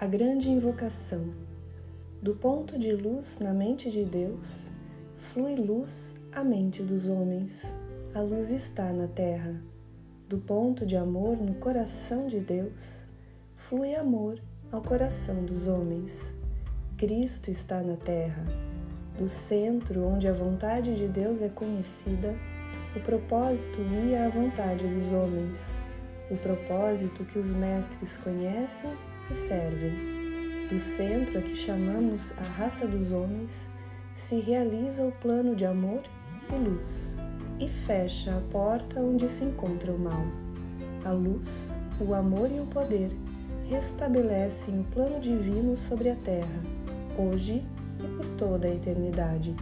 A grande invocação. Do ponto de luz na mente de Deus, flui luz à mente dos homens. A luz está na terra. Do ponto de amor no coração de Deus, flui amor ao coração dos homens. Cristo está na terra. Do centro onde a vontade de Deus é conhecida, o propósito guia a vontade dos homens, o propósito que os mestres conhecem e servem. Do centro a que chamamos a raça dos homens, se realiza o plano de amor e luz, e fecha a porta onde se encontra o mal. A luz, o amor e o poder restabelecem o plano divino sobre a terra, hoje e por toda a eternidade.